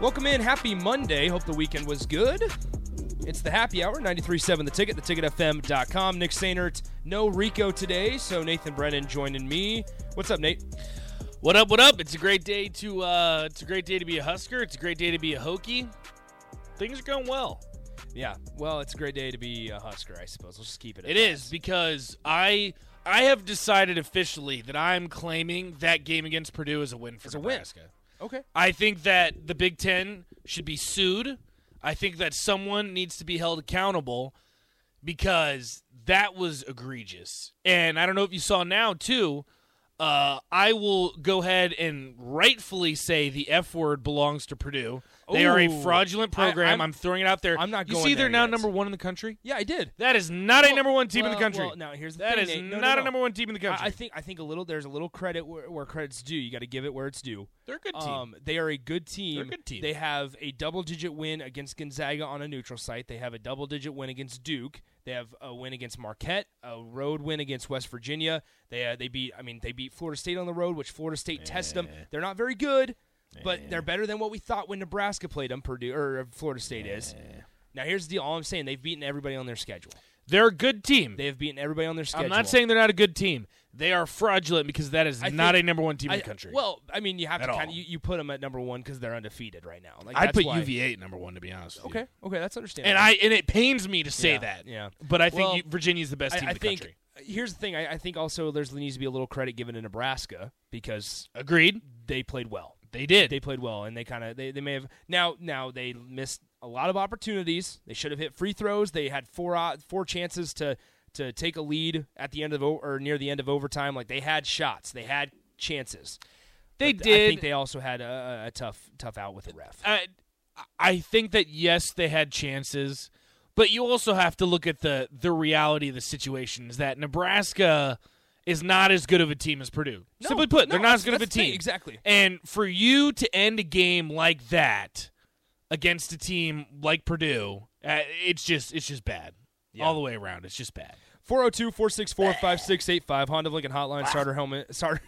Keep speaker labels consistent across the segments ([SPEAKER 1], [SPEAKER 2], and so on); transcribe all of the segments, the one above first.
[SPEAKER 1] Welcome in. Happy Monday. Hope the weekend was good. It's the happy hour, 93.7 The Ticket, theticketfm.com. Nick Sainert, no Rico today, so Nathan Brennan joining me. What's up, Nate?
[SPEAKER 2] What up? What up? It's a great day to uh, it's a great day to be a Husker. It's a great day to be a Hokie. Things are going well.
[SPEAKER 1] Yeah, well, it's a great day to be a Husker, I suppose. Let's just keep it.
[SPEAKER 2] It
[SPEAKER 1] that.
[SPEAKER 2] is because I I have decided officially that I'm claiming that game against Purdue is a win for
[SPEAKER 1] It's a win. Okay.
[SPEAKER 2] I think that the Big Ten should be sued. I think that someone needs to be held accountable because that was egregious. And I don't know if you saw now too. Uh, I will go ahead and rightfully say the F word belongs to Purdue. They are a
[SPEAKER 1] Ooh.
[SPEAKER 2] fraudulent program.
[SPEAKER 1] I'm-
[SPEAKER 2] I'm, throwing it out there.
[SPEAKER 1] I'm not
[SPEAKER 2] You
[SPEAKER 1] going
[SPEAKER 2] see,
[SPEAKER 1] there
[SPEAKER 2] they're now
[SPEAKER 1] yet.
[SPEAKER 2] number one in the country.
[SPEAKER 1] Yeah, I did.
[SPEAKER 2] That is not a
[SPEAKER 1] Well-
[SPEAKER 2] number one team in the
[SPEAKER 1] well-
[SPEAKER 2] country.
[SPEAKER 1] well, now, here's the
[SPEAKER 2] That
[SPEAKER 1] thing,
[SPEAKER 2] is
[SPEAKER 1] Nate. No, no,
[SPEAKER 2] not
[SPEAKER 1] no.
[SPEAKER 2] a number one team in the country.
[SPEAKER 1] I, I think I think a little. There's a little credit where, where credit's due. You got to give it where it's due.
[SPEAKER 2] they're a good team.
[SPEAKER 1] Um, they are a good team.
[SPEAKER 2] They're a good team.
[SPEAKER 1] They have a double-digit win against Gonzaga on a neutral site. They have a double-digit win against Duke. They have a win against Marquette, a road win against West Virginia. They uh, they beat. I mean, they beat Florida State on the road, which Florida State tested them. They're not very good, but they're better than what we thought when Nebraska played them. Purdue or uh, Florida State is. Now here's the deal. All I'm saying, they've beaten everybody on their schedule.
[SPEAKER 2] they're a good team.
[SPEAKER 1] They have beaten everybody on their schedule.
[SPEAKER 2] I'm not saying they're not a good team. They are fraudulent because that is
[SPEAKER 1] I
[SPEAKER 2] not
[SPEAKER 1] think-
[SPEAKER 2] a number one team in the country.
[SPEAKER 1] Well, I mean, you have
[SPEAKER 2] At
[SPEAKER 1] to kind of you, you put them at number one because they're undefeated right now. Like,
[SPEAKER 2] I'd put
[SPEAKER 1] why-
[SPEAKER 2] UVA at number one to be honest.
[SPEAKER 1] Okay, okay, that's understandable.
[SPEAKER 2] and I and it pains me to say
[SPEAKER 1] Yeah,
[SPEAKER 2] that.
[SPEAKER 1] yeah.
[SPEAKER 2] but I think
[SPEAKER 1] Well,
[SPEAKER 2] Virginia's the best team
[SPEAKER 1] I
[SPEAKER 2] in the
[SPEAKER 1] think
[SPEAKER 2] country.
[SPEAKER 1] here's the thing. I, I think also there's needs to be a little credit given to Nebraska because
[SPEAKER 2] Agreed.
[SPEAKER 1] they played well.
[SPEAKER 2] They did.
[SPEAKER 1] They played well, and they kind of they, they may have now now they missed a lot of opportunities. They should have hit free throws. They had four uh, four chances to to take a lead at the end of or near the end of overtime. Like they had shots, they had chances.
[SPEAKER 2] They
[SPEAKER 1] But
[SPEAKER 2] did.
[SPEAKER 1] I think they also had a, a tough tough out with the ref.
[SPEAKER 2] I, I think that yes, they had chances, but you also have to look at the the reality of the situation. Is that Nebraska is not as good of a team as Purdue.
[SPEAKER 1] No,
[SPEAKER 2] Simply put, they're not as good of a
[SPEAKER 1] the thing,
[SPEAKER 2] team.
[SPEAKER 1] exactly.
[SPEAKER 2] And for you to end a game like that against a team like Purdue, uh, it's just it's just bad all the way around. It's just bad.
[SPEAKER 1] 402 464 5685 Honda Lincoln Hotline, starter helmet, starter,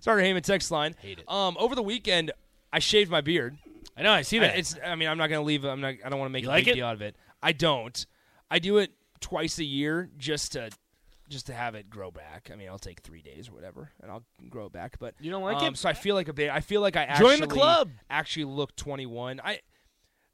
[SPEAKER 1] starter Heyman text line.
[SPEAKER 2] Hate it.
[SPEAKER 1] Um, over the weekend, I shaved my beard.
[SPEAKER 2] I know. I see
[SPEAKER 1] I,
[SPEAKER 2] that.
[SPEAKER 1] it's, I mean, I'm not going to leave, I'm not, I don't want to make
[SPEAKER 2] You
[SPEAKER 1] a
[SPEAKER 2] like
[SPEAKER 1] big
[SPEAKER 2] it?
[SPEAKER 1] deal out of it. I don't. I do it twice a year just to, just to have it grow back. I mean, I'll take three days or whatever, and I'll grow it back. But
[SPEAKER 2] You don't like
[SPEAKER 1] um,
[SPEAKER 2] it?
[SPEAKER 1] So I feel like a bit. I feel like I actually
[SPEAKER 2] Join the club.
[SPEAKER 1] Actually, look 21. I.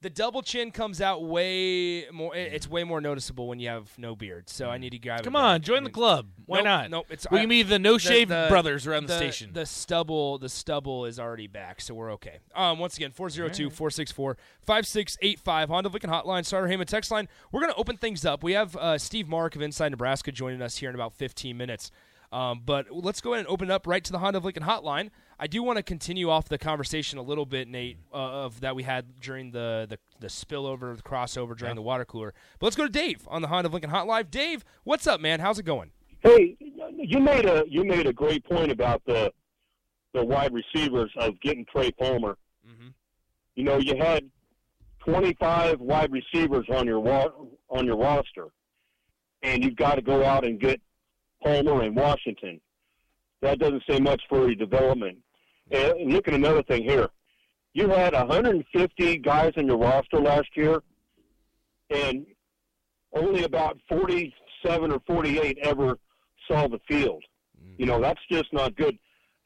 [SPEAKER 1] The double chin comes out way more. It's way more noticeable when you have no beard. So I need to grab. it
[SPEAKER 2] Come
[SPEAKER 1] back.
[SPEAKER 2] on,
[SPEAKER 1] I
[SPEAKER 2] join the club. Why
[SPEAKER 1] Nope,
[SPEAKER 2] not?
[SPEAKER 1] nope, it's-
[SPEAKER 2] we
[SPEAKER 1] I-
[SPEAKER 2] can be the no shave brothers around the,
[SPEAKER 1] the
[SPEAKER 2] station.
[SPEAKER 1] The stubble, the stubble is already back, so we're okay. Um, once again, 402-464-5685 Honda Lincoln Hotline, Starter Heyman text line. We're gonna open things up. We have uh, Steve Marik of Inside Nebraska joining us here in about 15 minutes. Um, but let's go ahead and open it up right to the Honda of Lincoln Hotline. I do want to continue off the conversation a little bit, Nate, uh, of that we had during the the, the spillover, the crossover during the water cooler. But let's go to Dave on the Honda of Lincoln Hotline. Dave, what's up, man? How's it going?
[SPEAKER 3] Hey, you made a you made a great point about the the wide receivers of getting Trey Palmer.
[SPEAKER 1] Mhm.
[SPEAKER 3] You know, you had 25 wide receivers on your wa- on your roster, and you've got to go out and get Palmer and Washington. That doesn't say much for your development. And look at another thing here. You had 150 guys in your roster last year, and only about 47 or 48 ever saw the field. Mm. You know, that's just not good.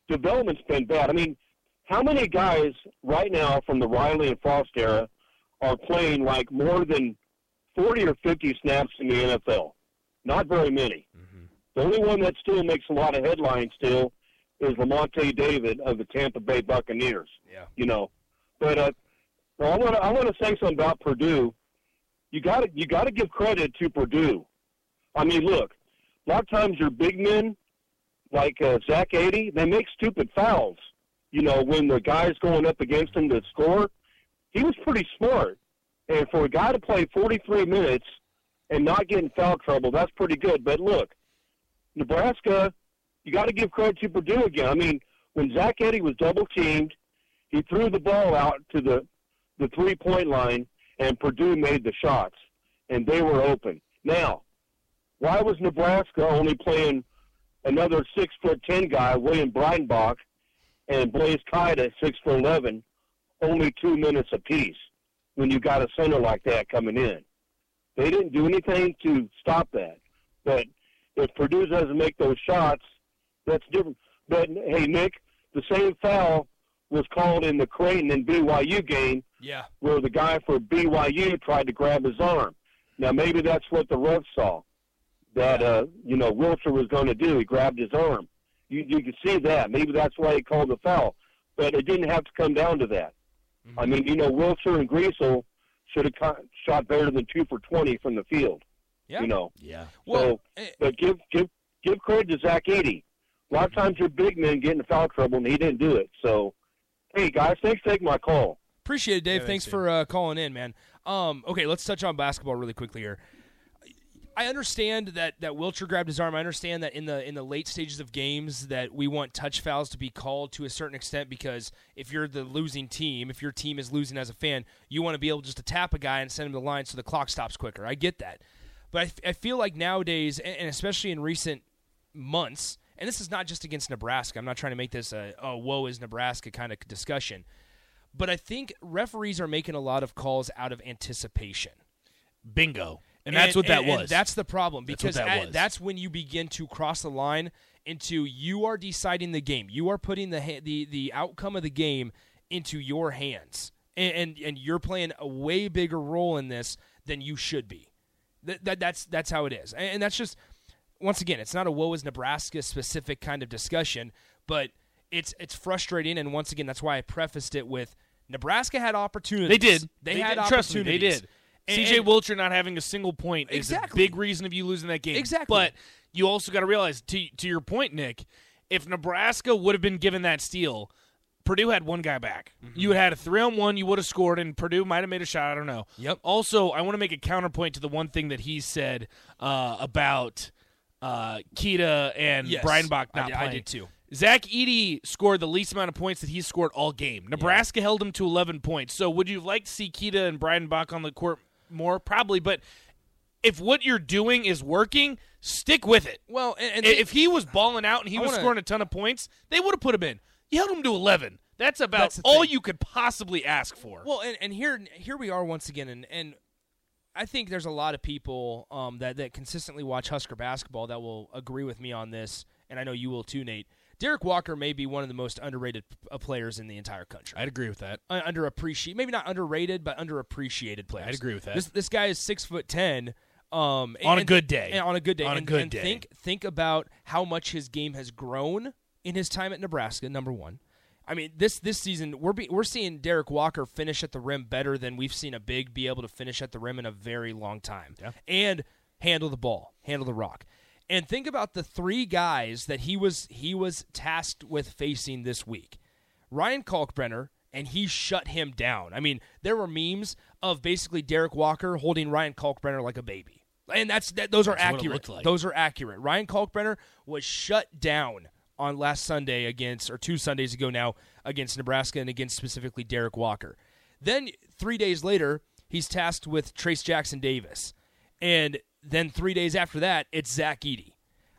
[SPEAKER 3] Development's been bad. I mean, how many guys right now from the Riley and Frost era are playing like more than 40 or 50 snaps in the NFL? Not very many. The only one that still makes a lot of headlines still is Lavonte David of the Tampa Bay Buccaneers.
[SPEAKER 1] Yeah.
[SPEAKER 3] You know, but uh, I want to I want to say something about Purdue. You got to you got to give credit to Purdue. I mean, look, a lot of times your big men, like uh, Zach Edey, they make stupid fouls. You know, when the guy's going up against him to score, he was pretty smart. And for a guy to play 43 minutes and not get in foul trouble, that's pretty good. But look, Nebraska, you got to give credit to Purdue again. I mean, when Zach Edey was double teamed, he threw the ball out to the the three point line, and Purdue made the shots, and they were open. Now, why was Nebraska only playing another six foot ten guy, William Breidenbach, and Blaise Keita six foot eleven, only two minutes apiece? When you got a center like that coming in, they didn't do anything to stop that. But if Purdue doesn't make those shots, that's different. But hey, Nick, the same foul was called in the Creighton and BYU game
[SPEAKER 1] Yeah.
[SPEAKER 3] where the guy for BYU tried to grab his arm. Now maybe that's what the ref saw that uh, you know Wilcher was going to do. He grabbed his arm. You you could see that. Maybe that's why he called the foul. But it didn't have to come down to that. I mean, you know, Wilcher and Griesel should have shot better than two for twenty from the field.
[SPEAKER 1] Yeah.
[SPEAKER 3] You know.
[SPEAKER 2] Yeah.
[SPEAKER 1] Well,
[SPEAKER 3] so,
[SPEAKER 1] eh,
[SPEAKER 3] but give give give credit to Zach Edey. A lot of times your big men get into foul trouble, and he didn't do it. So, hey guys, thanks for taking my call.
[SPEAKER 1] Appreciate it, Dave.
[SPEAKER 2] Yeah,
[SPEAKER 1] thanks
[SPEAKER 2] thanks,
[SPEAKER 1] for uh, calling in, man. Um, okay, let's touch on basketball really quickly here. I understand that that Wilcher grabbed his arm. I understand that in the in the late stages of games that we want touch fouls to be called to a certain extent because if you're the losing team, if your team is losing as a fan, you want to be able just to tap a guy and send him to the line so the clock stops quicker. I get that, but I, f- I feel like nowadays, and and especially in recent months, and this is not just against Nebraska. I'm not trying to make this a oh woe is Nebraska kind of discussion, but I think referees are making a lot of calls out of anticipation.
[SPEAKER 2] Bingo. And, that's what that
[SPEAKER 1] and- and
[SPEAKER 2] was.
[SPEAKER 1] that's the problem
[SPEAKER 2] That's
[SPEAKER 1] because
[SPEAKER 2] that
[SPEAKER 1] at-
[SPEAKER 2] was.
[SPEAKER 1] that's when you begin to cross the line into you are deciding the game. You are putting the ha- the the outcome of the game into your hands, and and, and you're playing a way bigger role in this than you should be. That, that that's that's how it is, and, and that's just once again, it's not a woe is Nebraska specific kind of discussion, but it's it's frustrating, and once again, that's why I prefaced it with Nebraska had opportunities.
[SPEAKER 2] they did.
[SPEAKER 1] They, had
[SPEAKER 2] did. Trust me,
[SPEAKER 1] opportunities.
[SPEAKER 2] they did.
[SPEAKER 1] And-
[SPEAKER 2] CJ
[SPEAKER 1] and-
[SPEAKER 2] Wilcher not having a single point
[SPEAKER 1] Exactly.
[SPEAKER 2] is a big reason of you losing that game.
[SPEAKER 1] Exactly.
[SPEAKER 2] But you also got to realize, to to your point, Nick, if Nebraska would have been given that steal, Purdue had one guy back.
[SPEAKER 1] Mm-hmm.
[SPEAKER 2] You had a three on one. You would have scored, and Purdue might have made a shot. I don't know.
[SPEAKER 1] Yep.
[SPEAKER 2] Also, I want to make a counterpoint to the one thing that he said uh, about uh, Keita and
[SPEAKER 1] Yes. I
[SPEAKER 2] not
[SPEAKER 1] I
[SPEAKER 2] playing.
[SPEAKER 1] did too.
[SPEAKER 2] Zach Edey scored the least amount of points that he scored all game. Nebraska held him to 11 points. So would you like to see Keita and Breidenbach on the court more? Probably, but if what you're doing is working, stick with it.
[SPEAKER 1] Well, and, and
[SPEAKER 2] I- if he was balling out and he
[SPEAKER 1] I
[SPEAKER 2] was
[SPEAKER 1] wanna-
[SPEAKER 2] scoring a ton of points, they would have put him in. You held him to 11. That's about
[SPEAKER 1] That's
[SPEAKER 2] all
[SPEAKER 1] thing.
[SPEAKER 2] you could possibly ask for.
[SPEAKER 1] Well, and, and here here we are once again, and, and I think there's a lot of people um, that that consistently watch Husker basketball that will agree with me on this, and I know you will too, Nate. Derek Walker may be one of the most underrated uh, players in the entire country.
[SPEAKER 2] I'd agree with that.
[SPEAKER 1] Uh, underappreciated, maybe not underrated, but underappreciated players.
[SPEAKER 2] I'd agree with that.
[SPEAKER 1] This this guy is six foot ten. Um,
[SPEAKER 2] On a good day.
[SPEAKER 1] and on a good day,
[SPEAKER 2] On a good
[SPEAKER 1] and
[SPEAKER 2] day.
[SPEAKER 1] Think think about how much his game has grown in his time at Nebraska. Number one, I mean this this season we're be, we're seeing Derek Walker finish at the rim better than we've seen a big be able to finish at the rim in a very long time,
[SPEAKER 2] Yeah.
[SPEAKER 1] and handle the ball, handle the rock. And think about the three guys that he was he was tasked with facing this week. Ryan Kalkbrenner, and he shut him down. I mean, there were memes of basically Derek Walker holding Ryan Kalkbrenner like a baby. And that's that, those are
[SPEAKER 2] That's
[SPEAKER 1] accurate.
[SPEAKER 2] like.
[SPEAKER 1] Those are accurate. Ryan Kalkbrenner was shut down on last Sunday against or two Sundays ago now against Nebraska and against specifically Derek Walker. Then 3 days later, he's tasked with Trayce Jackson-Davis. And then 3 days after that, it's Zach Edey.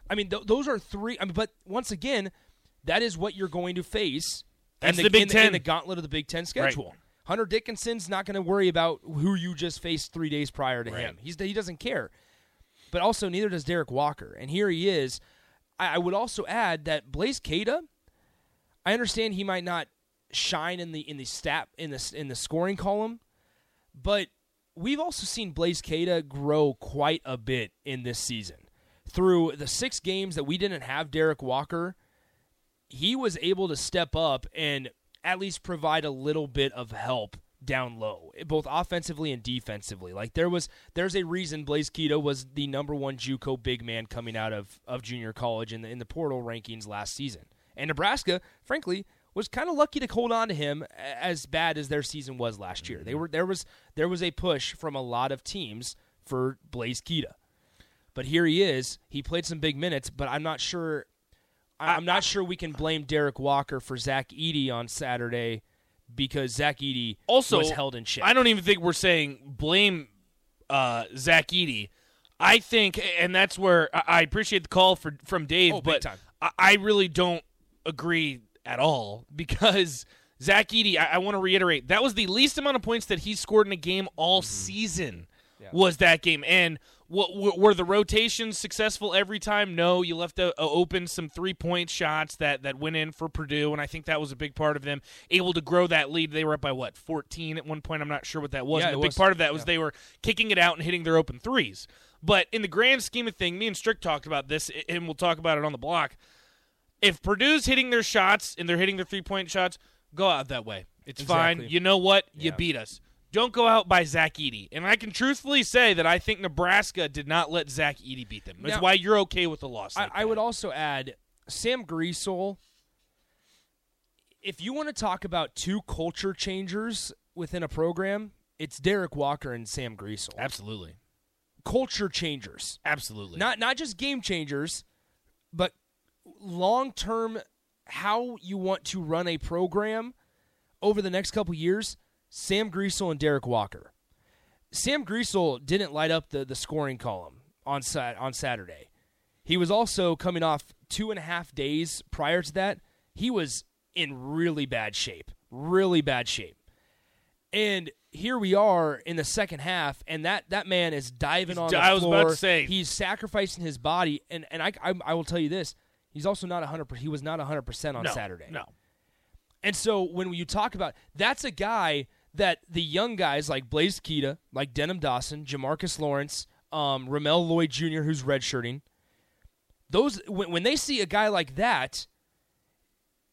[SPEAKER 1] I mean, th- those are three I mean, but once again, that is what you're going to face
[SPEAKER 2] That's
[SPEAKER 1] in
[SPEAKER 2] the Big
[SPEAKER 1] in in
[SPEAKER 2] Ten.
[SPEAKER 1] the gauntlet of the Big Ten schedule. Hunter Dickinson's not going to worry about who you just faced three days prior to him. He's he doesn't care. But also, neither does Derek Walker. And here he is. I, I would also add that Blaise Keita. I understand he might not shine in the in the stat in the in the scoring column, but we've also seen Blaise Keita grow quite a bit in this season. Through the six games that we didn't have Derek Walker, he was able to step up and at least provide a little bit of help down low, both offensively and defensively. Like there was, there's a reason Blaise Keita was the number one JUCO big man coming out of, of junior college in the in the portal rankings last season. And Nebraska, frankly, was kind of lucky to hold on to him as bad as their season was last year. They mm-hmm. were there was there was a push from a lot of teams for Blaise Keita. But here he is. He played some big minutes, but I'm not sure I'm not sure we can blame Derek Walker for Zach Edey on Saturday because Zach Edey
[SPEAKER 2] Also,
[SPEAKER 1] was held in check.
[SPEAKER 2] I don't even think we're saying blame uh, Zach Edey. I think, and that's where I appreciate the call for from Dave,
[SPEAKER 1] Oh,
[SPEAKER 2] but. I, really don't agree at all because Zach Edey. I, I want to reiterate that was the least amount of points that he scored in a game all
[SPEAKER 1] Mm-hmm.
[SPEAKER 2] season. Was that game and what, were the rotations successful every time? No, you left uh, open some three point shots that that went in for Purdue, and I think that was a big part of them able to grow that lead. They were up by what fourteen at one point. I'm not sure what that was.
[SPEAKER 1] Yeah,
[SPEAKER 2] and a big
[SPEAKER 1] was.
[SPEAKER 2] part of that was
[SPEAKER 1] Yeah.
[SPEAKER 2] they were kicking it out and hitting their open threes. But in the grand scheme of thing, me and Strick talked about this, and we'll talk about it on the block. If Purdue's hitting their shots and they're hitting their three point shots, go out that way. It's fine. You know what? You
[SPEAKER 1] Yeah.
[SPEAKER 2] beat us. Don't go out by Zach Edey. And I can truthfully say that I think Nebraska did not let Zach Edey beat them. That's
[SPEAKER 1] Now-
[SPEAKER 2] why you're okay with the loss.
[SPEAKER 1] I,
[SPEAKER 2] like
[SPEAKER 1] I
[SPEAKER 2] that.
[SPEAKER 1] would also add Sam Griesel. If you want to talk about two culture changers within a program, it's Derek Walker and Sam Griesel.
[SPEAKER 2] absolutely,
[SPEAKER 1] Culture changers.
[SPEAKER 2] absolutely.
[SPEAKER 1] not not just game changers, but long term how you want to run a program over the next couple years. Sam Griesel and Derek Walker. Sam Griesel didn't light up the, the scoring column on sat on Saturday. He was also coming off two and a half days prior to that. He was in really bad shape, really bad shape. And here we are in the second half, and that, that man is diving
[SPEAKER 2] He's
[SPEAKER 1] on the
[SPEAKER 2] I was about to say.
[SPEAKER 1] he's sacrificing his body, and and I, I I will tell you this: he's also not hundred. He was not hundred percent on
[SPEAKER 2] no,
[SPEAKER 1] Saturday.
[SPEAKER 2] No,
[SPEAKER 1] And so when you talk about that's a guy that the young guys like Blaise Keita, like Denim Dawson, Jamarques Lawrence, um, Ramel Lloyd Jr., who's redshirting, those when, when they see a guy like that,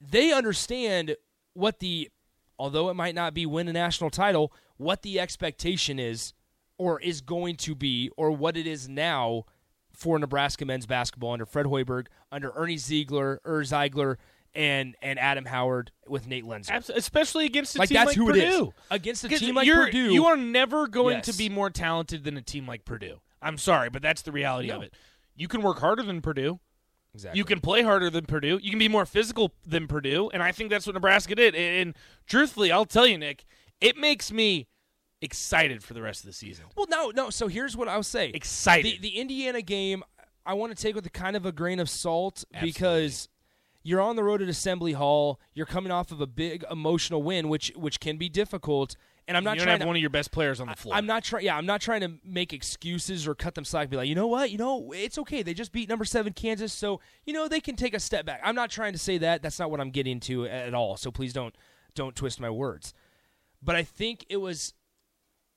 [SPEAKER 1] they understand what the although it might not be win a national title, what the expectation is or is going to be or what it is now for Nebraska men's basketball under Fred Hoiberg, under Ernie Zeigler, Er Zeigler, and and Adam Howard with Nate Loenser.
[SPEAKER 2] Abs- especially against a
[SPEAKER 1] Like
[SPEAKER 2] team
[SPEAKER 1] that's
[SPEAKER 2] like
[SPEAKER 1] who
[SPEAKER 2] Purdue.
[SPEAKER 1] it is against a team like Purdue.
[SPEAKER 2] You are never going
[SPEAKER 1] Yes.
[SPEAKER 2] to be more talented than a team like Purdue. I'm sorry, but that's the reality of it. You can work harder than Purdue.
[SPEAKER 1] exactly.
[SPEAKER 2] You can play harder than Purdue. You can be more physical than Purdue, and I think that's what Nebraska did. And, and truthfully, I'll tell you, Nick, it makes me excited for the rest of the season.
[SPEAKER 1] Well, no, no. So here's what I'll say:
[SPEAKER 2] Excited.
[SPEAKER 1] The, the Indiana game, I want to take with a kind of a grain of salt
[SPEAKER 2] Absolutely.
[SPEAKER 1] because you're on the road at Assembly Hall. You're coming off of a big emotional win, which which can be difficult. And I'm not trying to
[SPEAKER 2] you don't
[SPEAKER 1] trying
[SPEAKER 2] have
[SPEAKER 1] to.
[SPEAKER 2] one of your best players on the floor.
[SPEAKER 1] I'm not trying. Yeah, I'm not trying to make excuses or cut them slack. Be like, you know what? You know, it's okay. They just beat number seven Kansas, so you know they can take a step back. I'm not trying to say that. That's not what I'm getting to at all. So please don't don't twist my words. But I think it was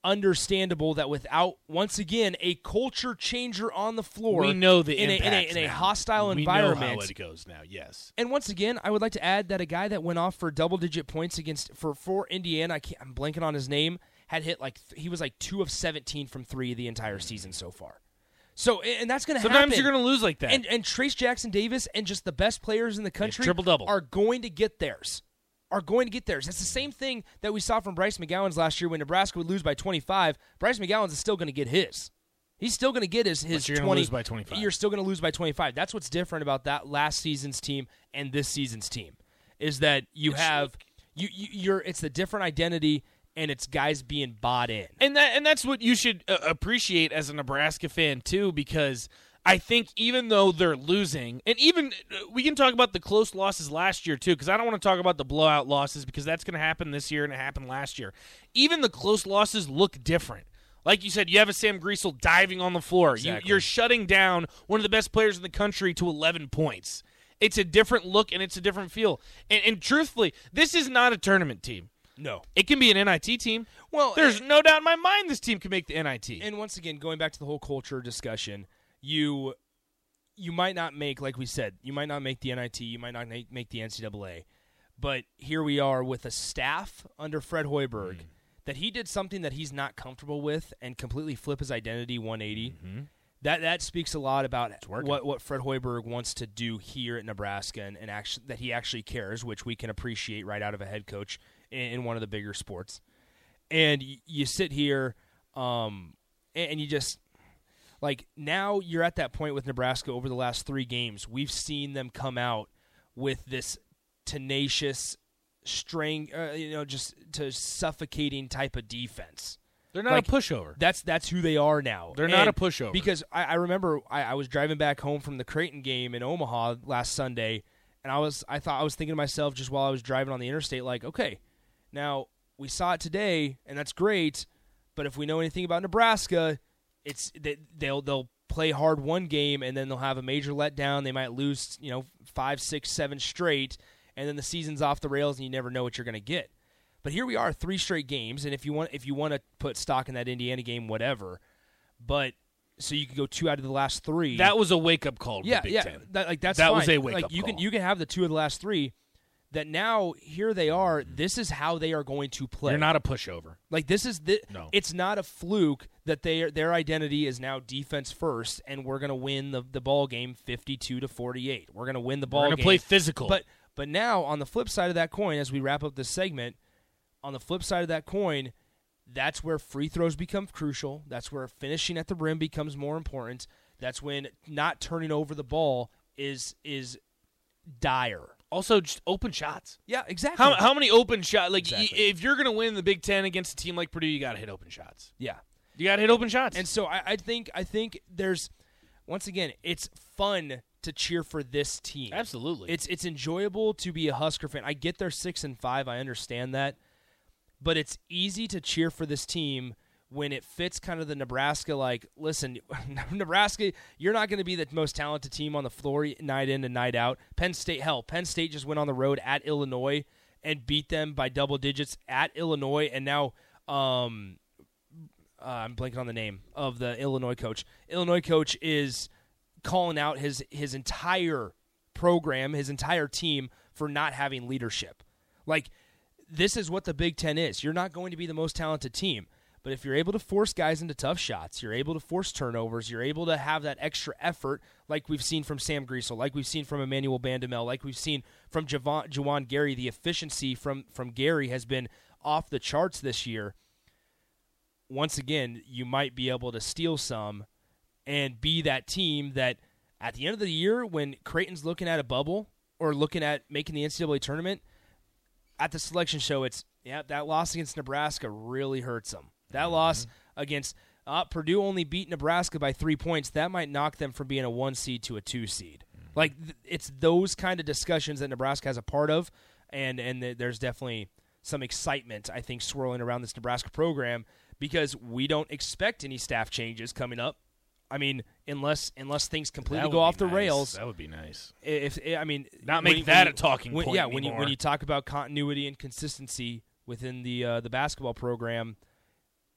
[SPEAKER 1] understandable that without once again a culture changer on the floor,
[SPEAKER 2] we know the
[SPEAKER 1] in a, in a, in a hostile
[SPEAKER 2] we
[SPEAKER 1] environment.
[SPEAKER 2] Know how it goes now. Yes.
[SPEAKER 1] And once again, I would like to add that a guy that went off for double digit points against for for Indiana, I can't, I'm blanking on his name, had hit like he was like two of 17 from three the entire season so far. So and that's going to happen.
[SPEAKER 2] Sometimes you're going to lose like that.
[SPEAKER 1] and and Trace Jackson Davis and just the best players in the country
[SPEAKER 2] triple-double.
[SPEAKER 1] are going to get theirs. Are going to get theirs. That's the same thing that we saw from Bryce McGowens last year when Nebraska would lose by 25. Bryce McGowens is still going to get his. He's still going to get his his
[SPEAKER 2] But you're gonna
[SPEAKER 1] 20
[SPEAKER 2] lose by 25.
[SPEAKER 1] You're still going to lose by 25. That's what's different about that last season's team and this season's team is that you have you, you you're it's a different identity and it's guys being bought in.
[SPEAKER 2] and that and that's what you should uh, appreciate as a Nebraska fan too, because I think even though they're losing, and even uh, we can talk about the close losses last year too, because I don't want to talk about the blowout losses because that's going to happen this year and it happened last year. Even the close losses look different. Like you said, you have a Sam Griesel diving on the floor.
[SPEAKER 1] Exactly.
[SPEAKER 2] You, you're shutting down one of the best players in the country to 11 points. It's a different look and it's a different feel. And, and truthfully, this is not a tournament team.
[SPEAKER 1] No.
[SPEAKER 2] It can be an NIT team.
[SPEAKER 1] Well,
[SPEAKER 2] There's no doubt in my mind this team can make the NIT.
[SPEAKER 1] And once again, going back to the whole culture discussion, you you might not make, like we said, you might not make the NIT, you might not make, the NCAA, but here we are with a staff under Fred Hoiberg that he did something that he's not comfortable with and completely flip his identity 180. That that speaks a lot about what what Fred Hoiberg wants to do here at Nebraska and, and actually that he actually cares, which we can appreciate right out of a head coach in, in one of the bigger sports. And y- you sit here, um, and, and you just like now you're at that point with Nebraska over the last three games. We've seen them come out with this tenacious, string, uh, you know, just to suffocating type of defense.
[SPEAKER 2] They're not
[SPEAKER 1] Like,
[SPEAKER 2] a pushover.
[SPEAKER 1] That's that's who they are now.
[SPEAKER 2] They're not a pushover.
[SPEAKER 1] because I, I remember I, I was driving back home from the Creighton game in Omaha last Sunday, and I was I thought I was thinking to myself just while I was driving on the interstate, like, okay, now we saw it today, and that's great, but if we know anything about Nebraska, it's they, they'll they'll play hard one game and then they'll have a major letdown. They might lose, you know, five, six, seven straight, and then the season's off the rails, and you never know what you're going to get. But here we are, three straight games, and if you want if you want to put stock in that Indiana game, whatever. But so you could go two out of the last three.
[SPEAKER 2] that was a wake up call.
[SPEAKER 1] Yeah, yeah. That, like that's
[SPEAKER 2] That was a wake-up
[SPEAKER 1] like, you can you can have the two of the last three. That now here they are. This is how they are going to play.
[SPEAKER 2] They're not a pushover.
[SPEAKER 1] Like this is the
[SPEAKER 2] No.
[SPEAKER 1] it's not a fluke that they their identity is now defense first and we're going to win the the ball game 52 to 48. We're going to win the ball
[SPEAKER 2] We're gonna play physical.
[SPEAKER 1] But but now on the flip side of that coin as we wrap up this segment, on the flip side of that coin, that's where free throws become crucial. That's where finishing at the rim becomes more important. That's when not turning over the ball is is dire.
[SPEAKER 2] Also, just open shots.
[SPEAKER 1] Yeah, exactly.
[SPEAKER 2] How, how many open shots? Like, y- if you're going to win the Big Ten against a team like Purdue, you got to hit open shots.
[SPEAKER 1] yeah.
[SPEAKER 2] You got to hit open shots.
[SPEAKER 1] And so I, I think I think there's once again it's fun to cheer for this team.
[SPEAKER 2] Absolutely.
[SPEAKER 1] It's it's enjoyable to be a Husker fan. I get they're six and five. I understand that, but it's easy to cheer for this team when it fits kind of the Nebraska. Like, listen, Nebraska, you're not going to be the most talented team on the floor night in and night out. Penn State, hell, Penn State just went on the road at Illinois and beat them by double digits at Illinois, and now. Um, uh, I'm blanking on the name of the Illinois coach. Illinois coach is calling out his his entire program, his entire team for not having leadership. Like this is what the Big 10 is. You're not going to be the most talented team, but if you're able to force guys into tough shots, you're able to force turnovers, you're able to have that extra effort like we've seen from Sam Griesel, like we've seen from Emmanuel Bandoumel, like we've seen from Javon, Juwan Gary, the efficiency from from Gary has been off the charts this year once again, you might be able to steal some and be that team that at the end of the year, when Creighton's looking at a bubble or looking at making the NCAA tournament, at the selection show, it's, yeah, that loss against Nebraska really hurts them. That loss against uh, Purdue only beat Nebraska by three points. That might knock them from being a one seed to a two seed. Like, th- it's those kind of discussions that Nebraska has a part of, and, and th- there's definitely some excitement, I think, swirling around this Nebraska program because we don't expect any staff changes coming up. I mean, unless unless things completely go off the
[SPEAKER 2] nice.
[SPEAKER 1] rails.
[SPEAKER 2] That would be nice.
[SPEAKER 1] If I mean,
[SPEAKER 2] Not
[SPEAKER 1] when-
[SPEAKER 2] make
[SPEAKER 1] when
[SPEAKER 2] that
[SPEAKER 1] you-
[SPEAKER 2] a talking
[SPEAKER 1] when-
[SPEAKER 2] point
[SPEAKER 1] Yeah, when you when you talk about continuity and consistency within the uh, the basketball program,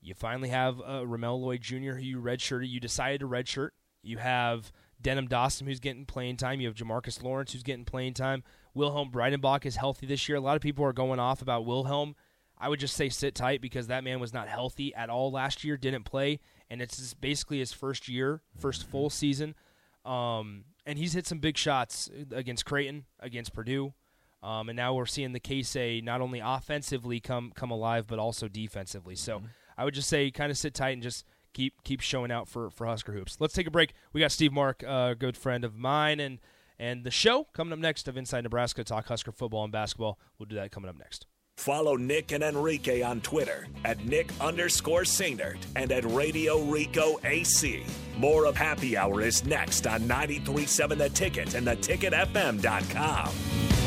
[SPEAKER 1] you finally have uh, Ramel Lloyd Jr. who you redshirted. You decided to redshirt. You have Denim Dawson who's getting playing time. You have Jamarques Lawrence who's getting playing time. Wilhelm Breidenbach is healthy this year. A lot of people are going off about Wilhelm. I would just say sit tight because that man was not healthy at all last year. Didn't play, and it's basically his first year, first full season. Um, and he's hit some big shots against Creighton, against Purdue, um, and now we're seeing the case a not only offensively come come alive, but also defensively. So I would just say kind of sit tight and just keep keep showing out for for Husker hoops. Let's take a break. We got Steve Marik, uh, a good friend of mine, and and the show coming up next of Inside Nebraska talk Husker football and basketball. We'll do that coming up next.
[SPEAKER 4] Follow Nick and Enrique on Twitter at Nick underscore Sainert and at Radio Rico AC. More of Happy Hour is next on 93.7 The Ticket and theticketfm.com.